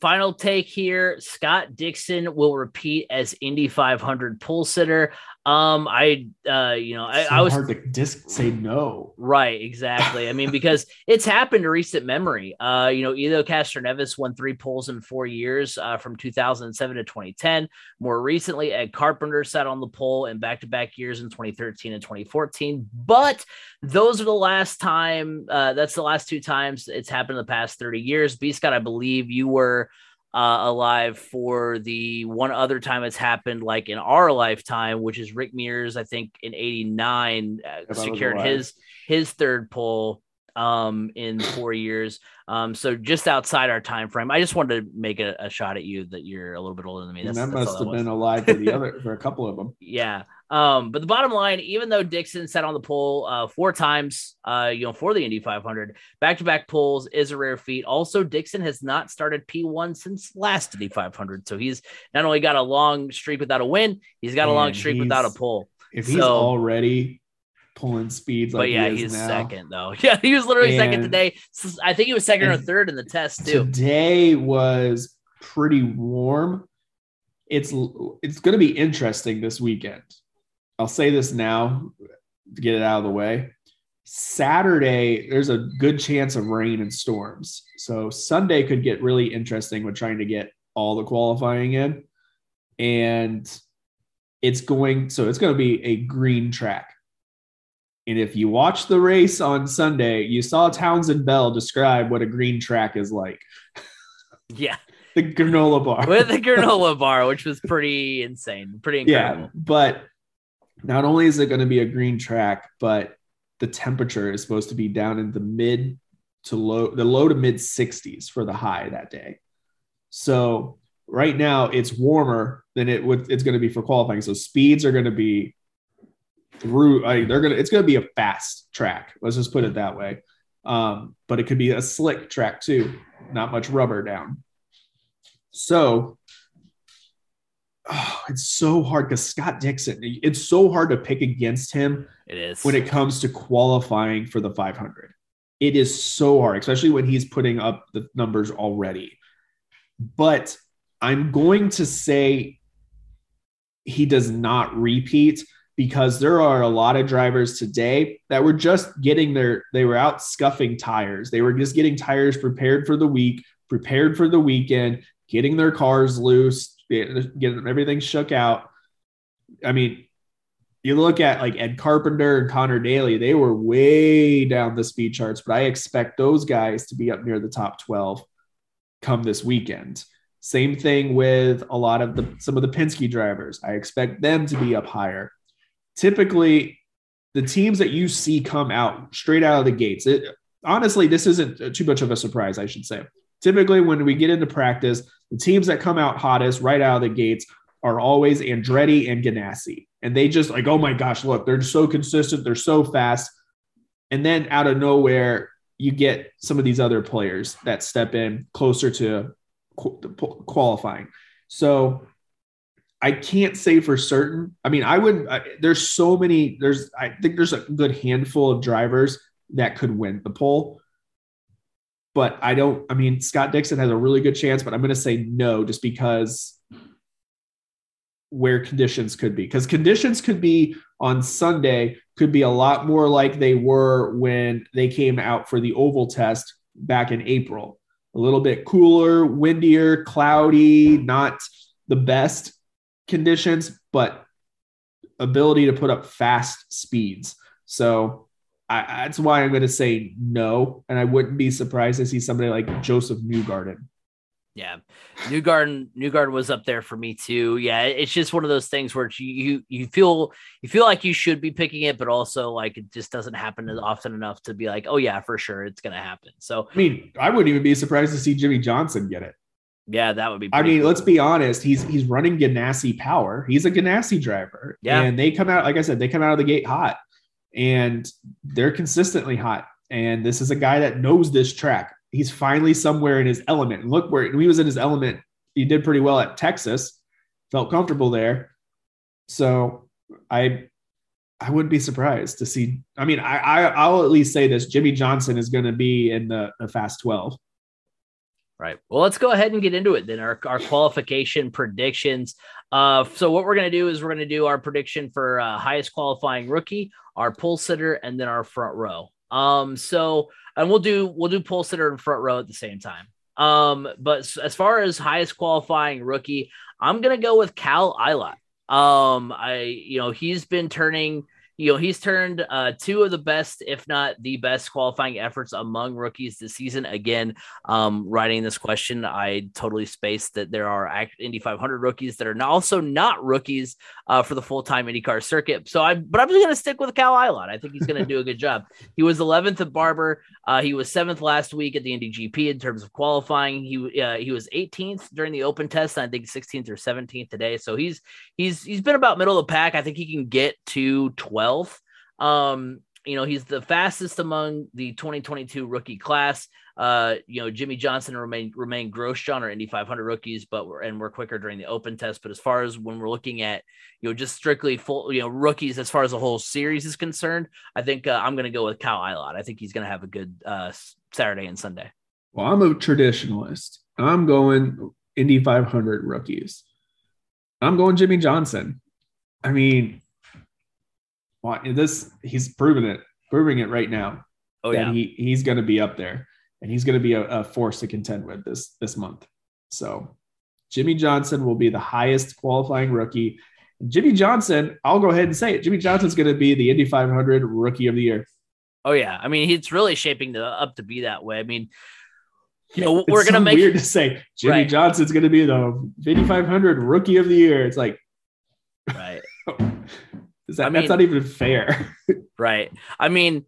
final take here Scott Dixon will repeat as Indy 500 pole sitter. Um, I, uh, you know, I, so I was hard to disc say no. Right, exactly. I mean, because it's happened in recent memory. Uh, you know, Helio Castroneves won three poles in four years, uh, from 2007 to 2010. More recently, Ed Carpenter sat on the pole in back-to-back years in 2013 and 2014. But those are the last time. Uh, that's the last two times it's happened in the past 30 years. B Scott, I believe you were uh, alive for the one other time it's happened, like in our lifetime, which is Rick Mears, I think in '89, uh, secured his his third pole um, in four years. Um, so just outside our time frame, I just wanted to make a, a shot at you that you're a little bit older than me. That's, that must have been alive for the other for a couple of them. Yeah. Um, but the bottom line, even though Dixon sat on the pole uh, four times, uh, you know, for the Indy 500, back to back poles is a rare feat. Also, Dixon has not started P1 since last Indy 500. So he's not only got a long streak without a win, he's got a long streak without a pole. If he's already pulling speeds, like but yeah, he he's now, second though. Yeah, he was literally second today. I think he was second or third in the test too. Today was pretty warm. It's it's going to be interesting this weekend I'll say this now to get it out of the way. Saturday, there's a good chance of rain and storms. So Sunday could get really interesting with trying to get all the qualifying in. And it's going, so it's going to be a green track. And if you watch the race on Sunday, you saw Townsend Bell describe what a green track is like. Yeah. the granola bar. With the granola bar, which was pretty insane, pretty incredible. Yeah. But not only is it going to be a green track, but the temperature is supposed to be down in the mid to low, the low to mid 60s for the high that day. So right now it's warmer than it would it's going to be for qualifying. So speeds are going to be through. I they're gonna it's to be a fast track. Let's just put it that way. Um, but it could be a slick track too. Not much rubber down. So oh, it's so hard because Scott Dixon, it's so hard to pick against him. It is when it comes to qualifying for the 500. It is so hard, especially when he's putting up the numbers already. But I'm going to say he does not repeat because there are a lot of drivers today that were just getting their, they were out scuffing tires. They were just getting tires prepared for the week, prepared for the weekend, getting their cars loose, getting everything shook out. I mean, you look at like Ed Carpenter and Conor Daly, they were way down the speed charts, but I expect those guys to be up near the top 12 come this weekend. Same thing with a lot of the some of the Penske drivers. I expect them to be up higher. Typically, the teams that you see come out straight out of the gates. It, honestly, this isn't too much of a surprise, I should say. Typically, when we get into practice, the teams that come out hottest right out of the gates are always Andretti and Ganassi. And they just like, oh my gosh, look, they're so consistent, they're so fast. And then out of nowhere, you get some of these other players that step in closer to qualifying. So I can't say for certain. I mean, I would. I, there's so many. There's. I think there's a good handful of drivers that could win the pole. But I don't, I mean, Scott Dixon has a really good chance, but I'm going to say no just because where conditions could be. Because conditions could be on Sunday, could be a lot more like they were when they came out for the oval test back in April. A little bit cooler, windier, cloudy, not the best conditions, but ability to put up fast speeds. So I, that's why I'm going to say no, and I wouldn't be surprised to see somebody like Josef Newgarden. Yeah, Newgarden Newgarden was up there for me too. Yeah, it's just one of those things where you you feel you feel like you should be picking it, but also like it just doesn't happen as often enough to be like, oh yeah, for sure it's going to happen. So I mean, I wouldn't even be surprised to see Jimmie Johnson get it. Yeah, that would be. I mean, cool. let's be honest. He's he's running Ganassi power. He's a Ganassi driver. Yeah, and they come out like I said, they come out of the gate hot and they're consistently hot. And this is a guy that knows this track. He's finally somewhere in his element. And look where he was in his element. He did pretty well at Texas, felt comfortable there. So I I wouldn't be surprised to see. I mean, I, I will at least say this: Jimmie Johnson is going to be in the, the Fast Twelve. Right. Well, let's go ahead and get into it then. Our, our qualification predictions. Uh, so what we're going to do is we're going to do our prediction for uh, highest qualifying rookie, our pole sitter, and then our front row. Um, so and we'll do we'll do pole sitter and front row at the same time. Um, but as far as highest qualifying rookie, I'm gonna go with Cal Ilott. Um, I you know he's been turning you know, he's turned uh, two of the best, if not the best, qualifying efforts among rookies this season. Again, um, writing this question, I totally spaced that there are Indy 500 rookies that are also not rookies uh, for the full time IndyCar circuit. So I, but I'm just going to stick with Cal Ilott. I think he's going to do a good job. He was 11th at Barber. Uh, he was seventh last week at the Indy GP in terms of qualifying. He uh, he was 18th during the Open test, and I think 16th or 17th today. So he's he's he's been about middle of the pack. I think he can get to 12th. Um, you know, he's the fastest among the 2022 rookie class. Uh, you know, Jimmie Johnson remain Romain Grosjean or Indy 500 rookies, but we're and we're quicker during the open test. But as far as when we're looking at you know just strictly full you know rookies as far as the whole series is concerned, I think uh, I'm going to go with Cal Ilott. I think he's going to have a good uh, Saturday and Sunday. Well, I'm a traditionalist. I'm going Indy 500 rookies. I'm going Jimmie Johnson. I mean, this he's proven it, proving it right now. Oh yeah, he he's going to be up there, and he's going to be a, a force to contend with this this month. So, Jimmie Johnson will be the highest qualifying rookie. Jimmie Johnson, I'll go ahead and say it. Jimmie Johnson's going to be the Indy 500 Rookie of the Year. Oh yeah, I mean it's really shaping the, up to be that way. I mean, you know, we're going to make weird to say Jimmie right. Johnson's going to be the Indy 500 Rookie of the Year. It's like, right. Is that I mean, that's not even fair? right. I mean,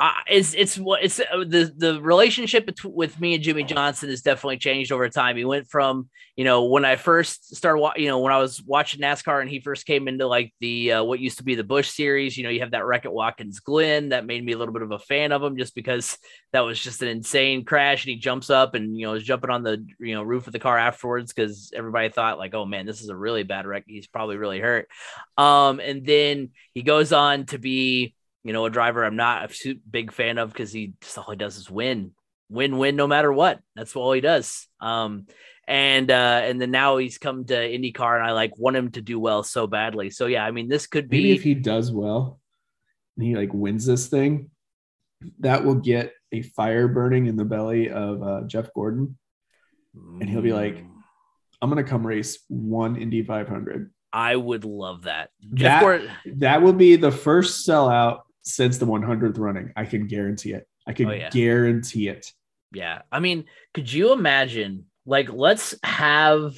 uh, it's it's what it's uh, the the relationship between, with me and Jimmie Johnson has definitely changed over time. He went from you know when I first started, you know when I was watching NASCAR and he first came into like the uh, what used to be the Busch series. You know, you have that wreck at Watkins Glen that made me a little bit of a fan of him just because that was just an insane crash and he jumps up and you know is jumping on the you know roof of the car afterwards because everybody thought like oh man this is a really bad wreck. He's probably really hurt. Um, and then he goes on to be you know, a driver I'm not a big fan of because he just all he does is win, win, win, no matter what. That's all he does. Um, and uh, and then now he's come to IndyCar, and I like want him to do well so badly. So yeah, I mean, this could be maybe if he does well, and he like wins this thing, that will get a fire burning in the belly of uh, Jeff Gordon, and he'll be like. "I'm gonna come race one Indy 500." I would love that. Jeff that, Gordon- that will be the first sellout since the 100th running. I can guarantee it. I can oh, yeah. guarantee it. Yeah. I mean, could you imagine like let's have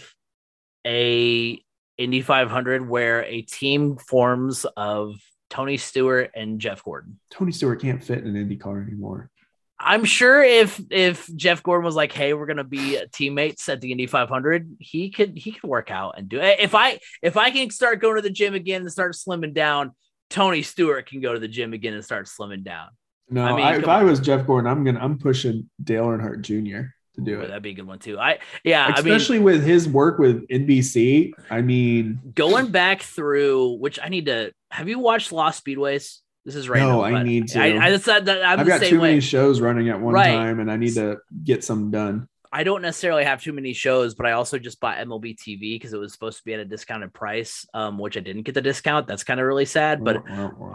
a Indy 500 where a team forms of Tony Stewart and Jeff Gordon. Tony Stewart can't fit in an Indy car anymore. I'm sure if if Jeff Gordon was like, "Hey, we're gonna be teammates at the Indy 500," he could he could work out and do it. If I if I can start going to the gym again and start slimming down, Tony Stewart can go to the gym again and start slimming down. No, I mean, I, if I was Jeff Gordon, I'm gonna I'm pushing Dale Earnhardt Jr. to do it. That'd be a good one too. I yeah, especially I mean, with his work with NBC. I mean, going back through which I need to. Have you watched Lost Speedways? This is right. No, I need to. I, I decided that I'm I've got too way. many shows running at one right. time, and I need to get some done. I don't necessarily have too many shows, but I also just bought MLB TV because it was supposed to be at a discounted price, um, which I didn't get the discount. That's kind of really sad, but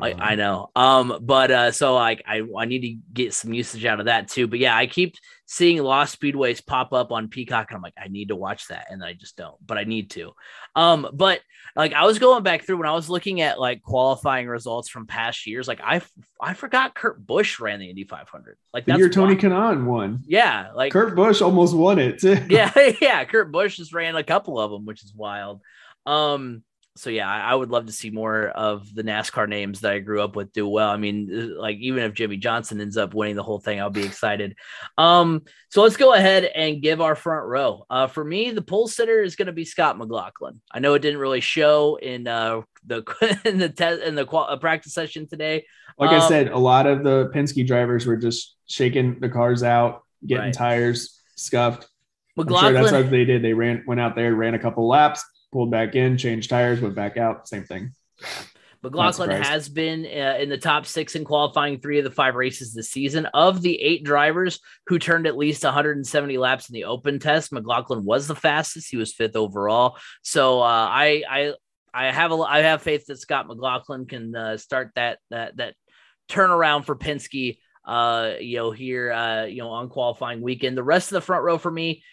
I, I, know. Um, but uh, so like I I need to get some usage out of that too. But yeah, I keep seeing Lost Speedways pop up on Peacock, and I'm like, I need to watch that, and I just don't, but I need to. Um, but like I was going back through when I was looking at like qualifying results from past years, like I I forgot Kurt Busch ran the Indy 500. Like the year Tony Kanaan won. Yeah, like Kurt Busch almost won it. yeah, yeah, Kurt Busch just ran a couple of them, which is wild. Um, so yeah, I, would love to see more of the NASCAR names that I grew up with do well. I mean, uh, like even if Jimmie Johnson ends up winning the whole thing, I'll be excited. Um, so let's go ahead and give our front row. Uh, for me, the pole sitter is going to be Scott McLaughlin. I know it didn't really show in uh, the in the test in the qual- uh, practice session today. Like um, I said, a lot of the Penske drivers were just shaking the cars out, getting right. tires scuffed. McLaughlin, sure that's what they did. They ran, went out there, ran a couple laps, pulled back in, changed tires, went back out, same thing. McLaughlin has been uh, in the top six in qualifying three of the five races this season. Of the eight drivers who turned at least 170 laps in the open test, McLaughlin was the fastest. He was fifth overall. So uh, I, I, I have a, I have faith that Scott McLaughlin can uh, start that that that turnaround for Penske. Uh, you know, here, uh, you know, on qualifying weekend. The rest of the front row for me,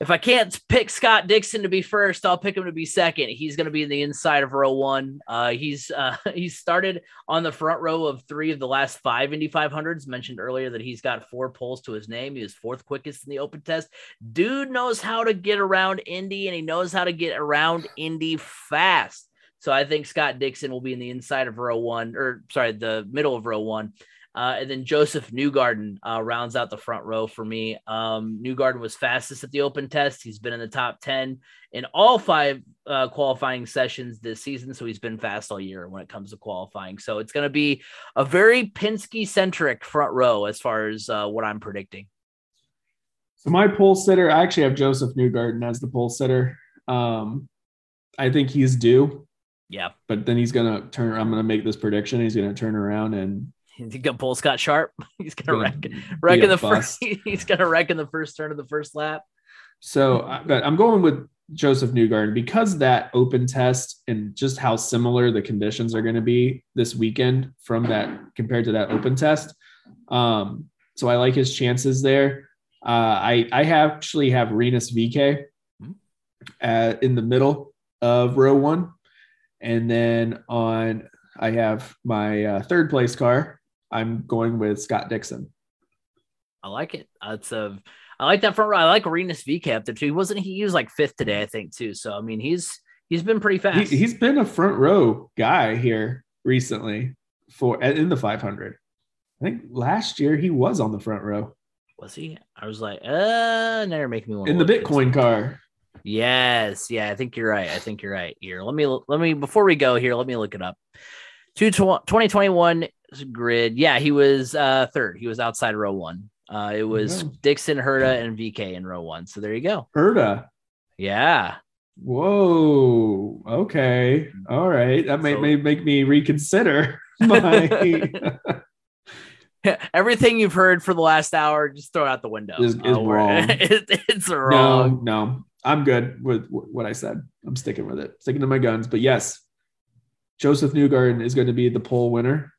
if I can't pick Scott Dixon to be first, I'll pick him to be second. He's going to be in the inside of row one. Uh, he's uh, he's started on the front row of three of the last five Indy 500s. Mentioned earlier that he's got four poles to his name. He was fourth quickest in the open test. Dude knows how to get around Indy, and he knows how to get around Indy fast. So I think Scott Dixon will be in the inside of row one, or sorry, the middle of row one. Uh, and then Josef Newgarden uh, rounds out the front row for me. Um, Newgarden was fastest at the open test. He's been in the top 10 in all five uh, qualifying sessions this season. So he's been fast all year when it comes to qualifying. So it's going to be a very Penske centric front row as far as uh, what I'm predicting. So my pole sitter, I actually have Josef Newgarden as the pole sitter. Um, I think he's due. Yeah. But then he's going to turn, I'm going to make this prediction. He's going to turn around and He's gonna pull Scott Sharp. He's gonna wreck, wreck in the bust. first. He's gonna wreck in the first turn of the first lap. So, but I'm going with Josef Newgarden because that open test and just how similar the conditions are going to be this weekend from that compared to that open test. Um, so I like his chances there. Uh, I I actually have Rinus VeeKay uh, in the middle of row one, and then on I have my uh, third place car I'm going with Scott Dixon. I like it. It's a I like that front row. I like VeeKay up there too. He wasn't he, he was like fifth today, I think, too. So I mean he's he's been pretty fast. He, has been a front row guy here recently for in the 500. I think last year he was on the front row. Was he? I was like, uh, never make me want in the Bitcoin car. Yes, yeah, I think you're right. I think you're right. Here, let me let me before we go here, let me look it up. 2021 grid. Yeah, he was uh, third. He was outside row one. Uh, it was Dixon, Herta, and VeeKay in row one. So there you go. Herta. Yeah. Whoa. Okay. All right. That may, so, may make me reconsider my. Everything you've heard for the last hour, just throw it out the window. Is, is oh, wrong. it, it's wrong. No, no. I'm good with what I said. I'm sticking with it, sticking to my guns. But yes, Josef Newgarden is going to be the pole winner.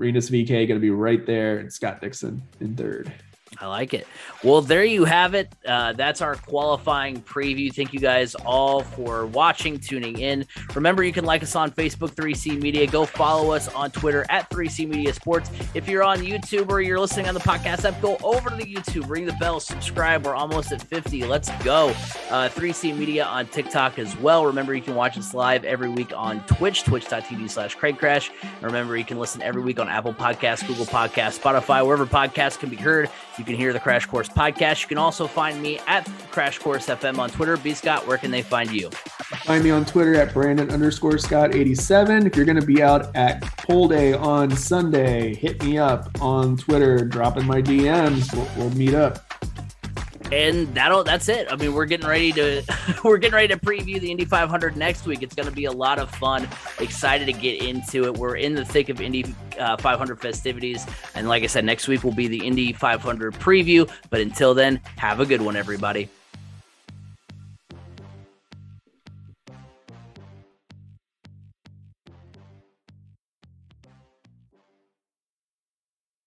Rinus VeeKay going to be right there, and Scott Dixon in third. I like it. Well, there you have it. Uh, that's our qualifying preview. Thank you guys all for watching, tuning in. Remember, you can like us on Facebook, 3C Media. Go follow us on Twitter at 3C Media Sports. If you're on YouTube or you're listening on the podcast app, go over to the YouTube, ring the bell, subscribe. We're almost at 50. Let's go. Uh, 3C Media on TikTok as well. Remember, you can watch us live every week on Twitch, twitch.tv slash Craig Crash. Remember, you can listen every week on Apple Podcasts, Google Podcasts, Spotify, wherever podcasts can be heard. You can hear the Crash Course podcast. You can also find me at Crash Course FM on Twitter. B Scott, where can they find you? Find me on Twitter at Brandon underscore Scott 87. If you're going to be out at Pole Day on Sunday, hit me up on Twitter, drop in my DMs. We'll, we'll meet up and that'll that's it. I mean, we're getting ready to we're getting ready to preview the Indy 500 next week. It's going to be a lot of fun. Excited to get into it. We're in the thick of Indy uh, 500 festivities, and like I said, next week will be the Indy 500 preview. But until then, have a good one, everybody.